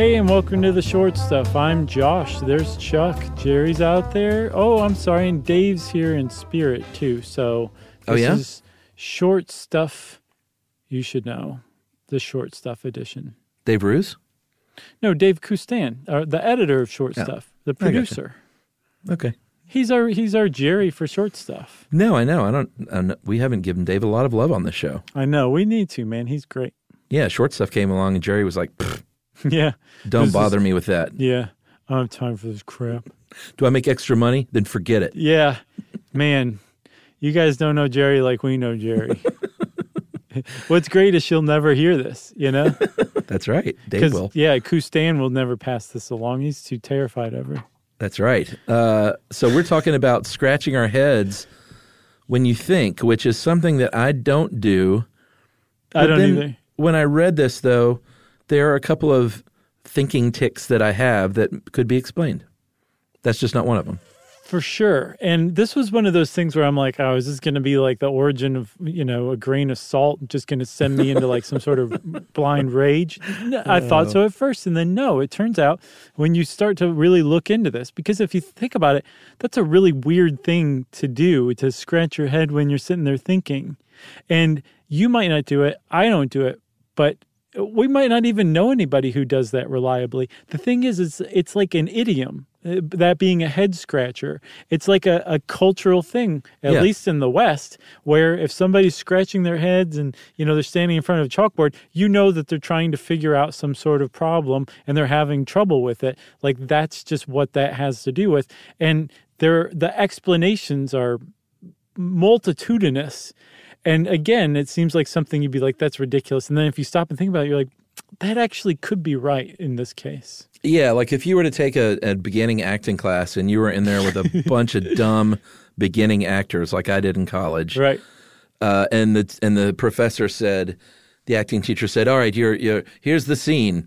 Hey, and welcome to the short stuff. I'm Josh. There's Chuck. Jerry's out there. Oh, I'm sorry. And Dave's here in spirit, too. So, Oh, this yeah? is short stuff you should know. The short stuff edition. Dave Roos? No, Dave Coustan, uh, the editor of short stuff, the producer. Okay. He's our he's our Jerry for short stuff. No, I know. I don't. I know- we haven't given Dave a lot of love on this show. I know we need to, man. He's great. Yeah, short stuff came along, and Jerry was like, "Pfft, yeah, "Don't This is- bother me with that. yeah. I don't have time for this crap. Do I make extra money? Then forget it." Yeah, man, you guys don't know Jerry like we know Jerry. What's great is she'll never hear this, you know? That's right. Dave will. yeah, Coustan will never pass this along. He's too terrified of her. That's right. Uh, so we're talking about scratching our heads when you think, which is something that I don't do. I don't either. When I read this, though, there are a couple of thinking tics that I have that could be explained. That's just not one of them. For sure. And this was one of those things where I'm like, oh, is this going to be like the origin of, you know, a grain of salt just going to send me into like some sort of blind rage? No, I thought so oh. at first. And then no, it turns out when you start to really look into this, because if you think about it, that's a really weird thing to do to scratch your head when you're sitting there thinking. And you might not do it. I don't do it. But we might not even know anybody who does that reliably. The thing is, it's it's like an idiom. uh, That being a head scratcher, it's like a, a cultural thing, at Yeah. least in the West, where if somebody's scratching their heads and you know they're standing in front of a chalkboard, you know that they're trying to figure out some sort of problem and they're having trouble with it. Like that's just what that has to do with, and there the explanations are multitudinous. And again, it seems like something you'd be like, that's ridiculous. And then if you stop and think about it, you're like, that actually could be right in this case. Yeah, like if you were to take a, a beginning acting class and you were in there with a bunch of dumb beginning actors, like I did in college, Right. uh, and the and the professor said, the acting teacher said, "All right, you're you're here's the scene.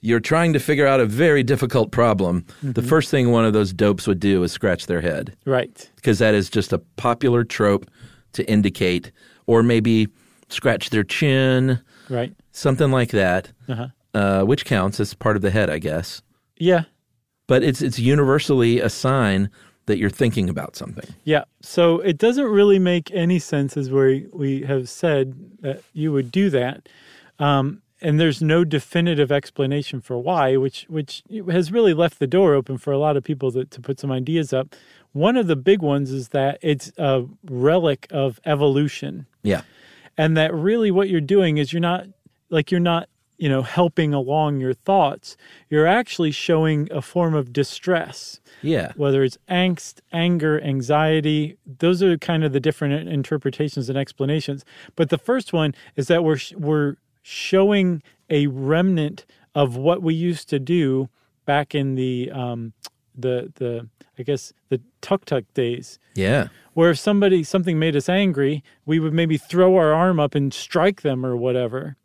You're trying to figure out a very difficult problem. The first thing one of those dopes would do is scratch their head Right. because that is just a popular trope to indicate, or maybe scratch their chin, Right. something like that, Uh-huh. uh, which counts as part of the head, I guess. Yeah. But it's it's universally a sign that you're thinking about something. Yeah. So it doesn't really make any sense as we, we have said that you would do that. Um, and there's no definitive explanation for why, which which has really left the door open for a lot of people to, to put some ideas up. One of the big ones is that it's a relic of evolution. Yeah. and that really what you're doing is you're not like you're not you know helping along your thoughts you're actually showing a form of distress Yeah. whether it's angst anger anxiety those are kind of the different interpretations and explanations but the first one is that we're we're showing a remnant of what we used to do back in the um the the i guess the tuk tuk days. Yeah. where if somebody something made us angry we would maybe throw our arm up and strike them or whatever.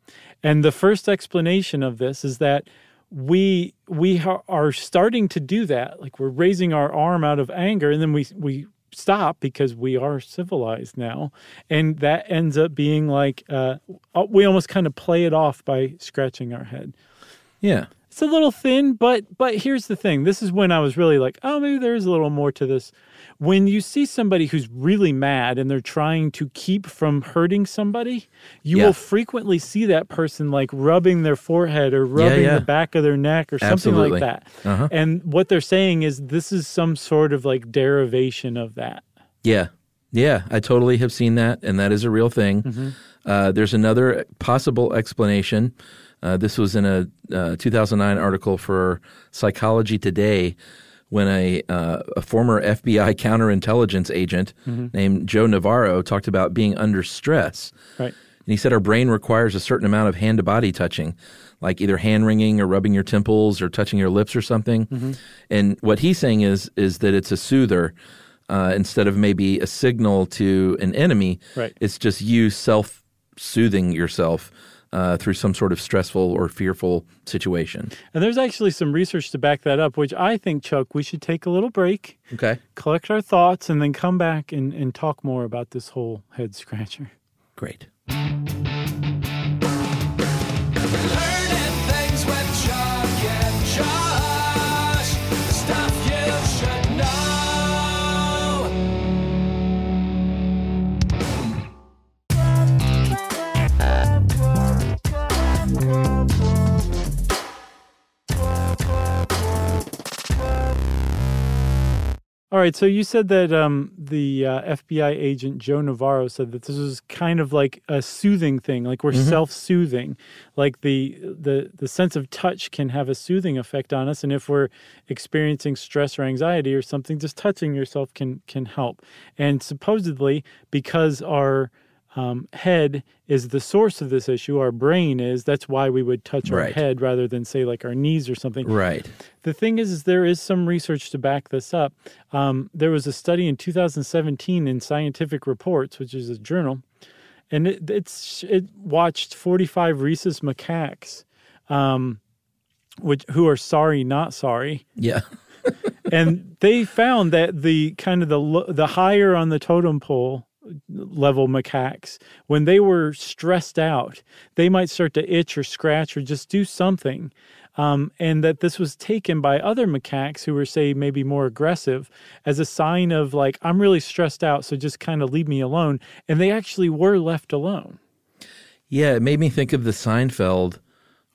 And the first explanation of this is that we we ha- are starting to do that. Like we're raising our arm out of anger and then we we stop because we are civilized now and that ends up being like uh, we almost kind of play it off by scratching our head Yeah. It's a little thin, but but here's the thing. This is when I was really like, oh, maybe there is a little more to this. When you see somebody who's really mad and they're trying to keep from hurting somebody, you Yeah. will frequently see that person like rubbing their forehead or rubbing yeah. the back of their neck or something Absolutely. like that. Uh-huh. And what they're saying is this is some sort of like derivation of that. Yeah. Yeah. I totally have seen that, and that is a real thing. Mm-hmm. Uh, there's another possible explanation. Uh, this was in a uh, 2009 article for Psychology Today when a, uh, a former FBI counterintelligence agent Mm-hmm. named Joe Navarro talked about being under stress. Right. And he said our brain requires a certain amount of hand to body touching, like either hand wringing or rubbing your temples or touching your lips or something. Mm-hmm. And what he's saying is is that it's a soother uh, instead of maybe a signal to an enemy. Right. It's just you self soothing yourself uh, through some sort of stressful or fearful situation. And there's actually some research to back that up, which I think, Chuck, we should take a little break, Okay. collect our thoughts, and then come back and, and talk more about this whole head scratcher. Great. All right. So you said that um, the uh, FBI agent Joe Navarro said that this was kind of like a soothing thing, like we're self-soothing, like the the the sense of touch can have a soothing effect on us, and if we're experiencing stress or anxiety or something, just touching yourself can can help. And supposedly, because our um, head is the source of this issue, our brain is. That's why we would touch our Right. head rather than say like our knees or something. Right. The thing is, is there is some research to back this up. Um, there was a study in 2017 in Scientific Reports, which is a journal, and it, it's it watched 45 rhesus macaques, um, which who are sorry not sorry, Yeah. and they found that the kind of the the higher on the totem pole level macaques when they were stressed out they might start to itch or scratch or just do something um, and that this was taken by other macaques who were say maybe more aggressive as a sign of like i'm really stressed out so just kind of leave me alone and they actually were left alone. Yeah, it made me think of the Seinfeld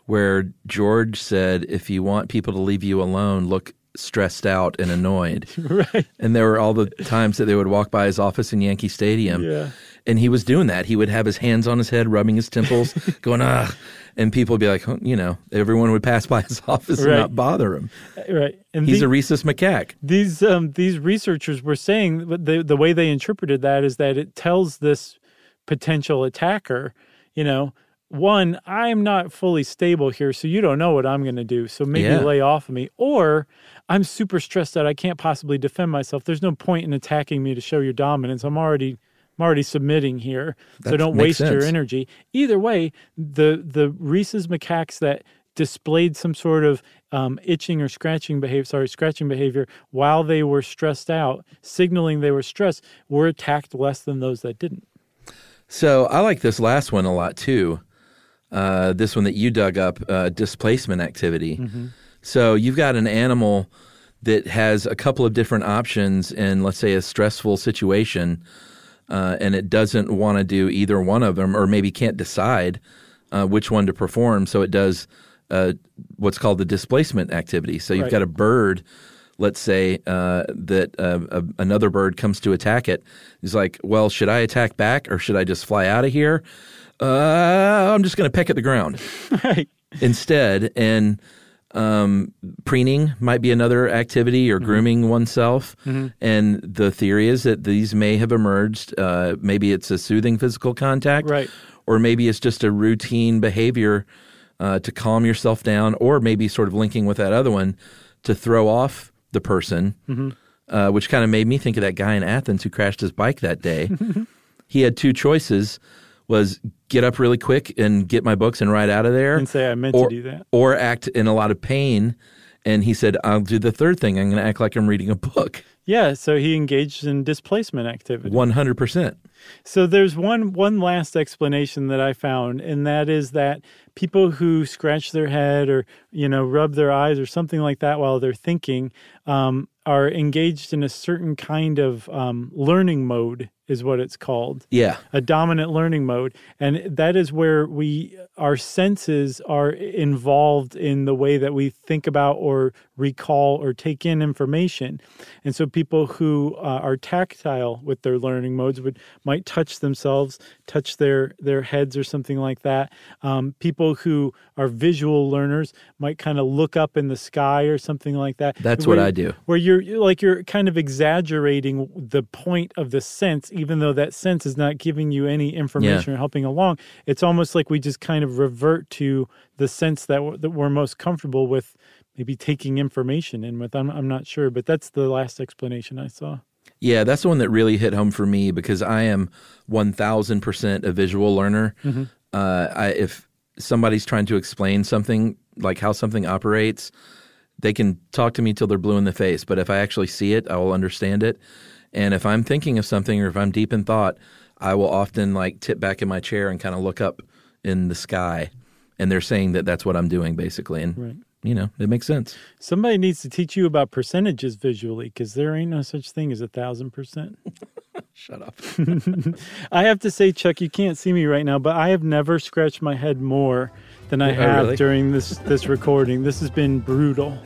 where George said, if you want people to leave you alone, look stressed out and annoyed. right And there were all the times that they would walk by his office in Yankee Stadium. Yeah. And he was doing that. He would have his hands on his head, rubbing his temples, going, ah. And people would be like, you know, everyone would pass by his office Right. and not bother him. right and He's the- a rhesus macaque. these um, these researchers were saying the the way they interpreted that is that it tells this potential attacker, you know, one, I'm not fully stable here, so you don't know what I'm going to do, so maybe Yeah. lay off of me, or I'm super stressed out, I can't possibly defend myself. There's no point in attacking me to show your dominance. I'm already I'm already submitting here, so don't waste your energy. Either way, the the rhesus macaques that displayed some sort of um, itching or scratching behavior, sorry, scratching behavior while they were stressed out, signaling they were stressed, were attacked less than those that didn't. So I like this last one a lot too. Uh, this one that you dug up, uh, displacement activity. So you've got an animal that has a couple of different options in, let's say, a stressful situation, uh, and it doesn't want to do either one of them, or maybe can't decide uh, which one to perform. So it does uh, what's called the displacement activity. So you've Right. got a bird, let's say, uh, that uh, a, another bird comes to attack it. He's like, well, should I attack back or should I just fly out of here? Uh, I'm just going to peck at the ground right. instead. And um, preening might be another activity Mm-hmm. or grooming oneself. And the theory is that these may have emerged. Uh, maybe it's a soothing physical contact, Right. Or maybe it's just a routine behavior uh, to calm yourself down, or maybe sort of linking with that other one to throw off the person, Mm-hmm. uh, which kind of made me think of that guy in Athens who crashed his bike that day. he had two choices was get up really quick and get my books and ride out of there. And say, I meant or, to do that. or act in a lot of pain. And he said i'll do the third thing. I'm going to act like i'm reading a book. Yeah, so he engaged in displacement activity. 100% So there's one one last explanation that I found, and that is that people who scratch their head or you know rub their eyes or something like that while they're thinking um, are engaged in a certain kind of um, learning mode, is what it's called. yeah. A dominant learning mode. And that is where we our senses are involved in the way that we think about or recall or take in information. And so people who uh, are tactile with their learning modes would might touch themselves touch their their heads or something like that. Um, people who are visual learners might kind of look up in the sky or something like that. That's what I do. where you're like you're kind of exaggerating the point of the sense even though that sense is not giving you any information or helping along it's almost like we just kind of revert to the sense that we're, that we're most comfortable with maybe taking information in with. I'm, I'm not sure but that's the last explanation i saw. Yeah that's the one that really hit home for me because i am 1000% a visual learner. Uh, I, if somebody's trying to explain something like how something operates they can talk to me till they're blue in the face but if i actually see it i will understand it and if i'm thinking of something or if i'm deep in thought i will often like tip back in my chair and kind of look up in the sky and they're saying that that's what i'm doing basically and Right. you know it makes sense somebody needs to teach you about percentages visually because there ain't no such thing as a thousand percent shut up I have to say, Chuck, you can't see me right now, but I have never scratched my head more than I Oh, have really? during this this recording. This has been brutal.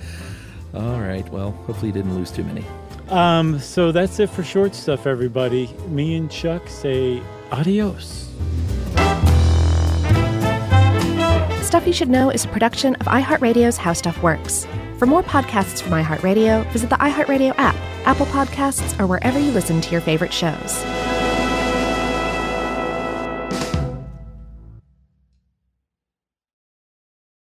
all right well hopefully you didn't lose too many Um, so that's it for short stuff, everybody. Me and Chuck say adios. Stuff You Should Know is a production of iHeartRadio's How Stuff Works. For more podcasts from iHeartRadio, visit the iHeartRadio app, Apple Podcasts, or wherever you listen to your favorite shows.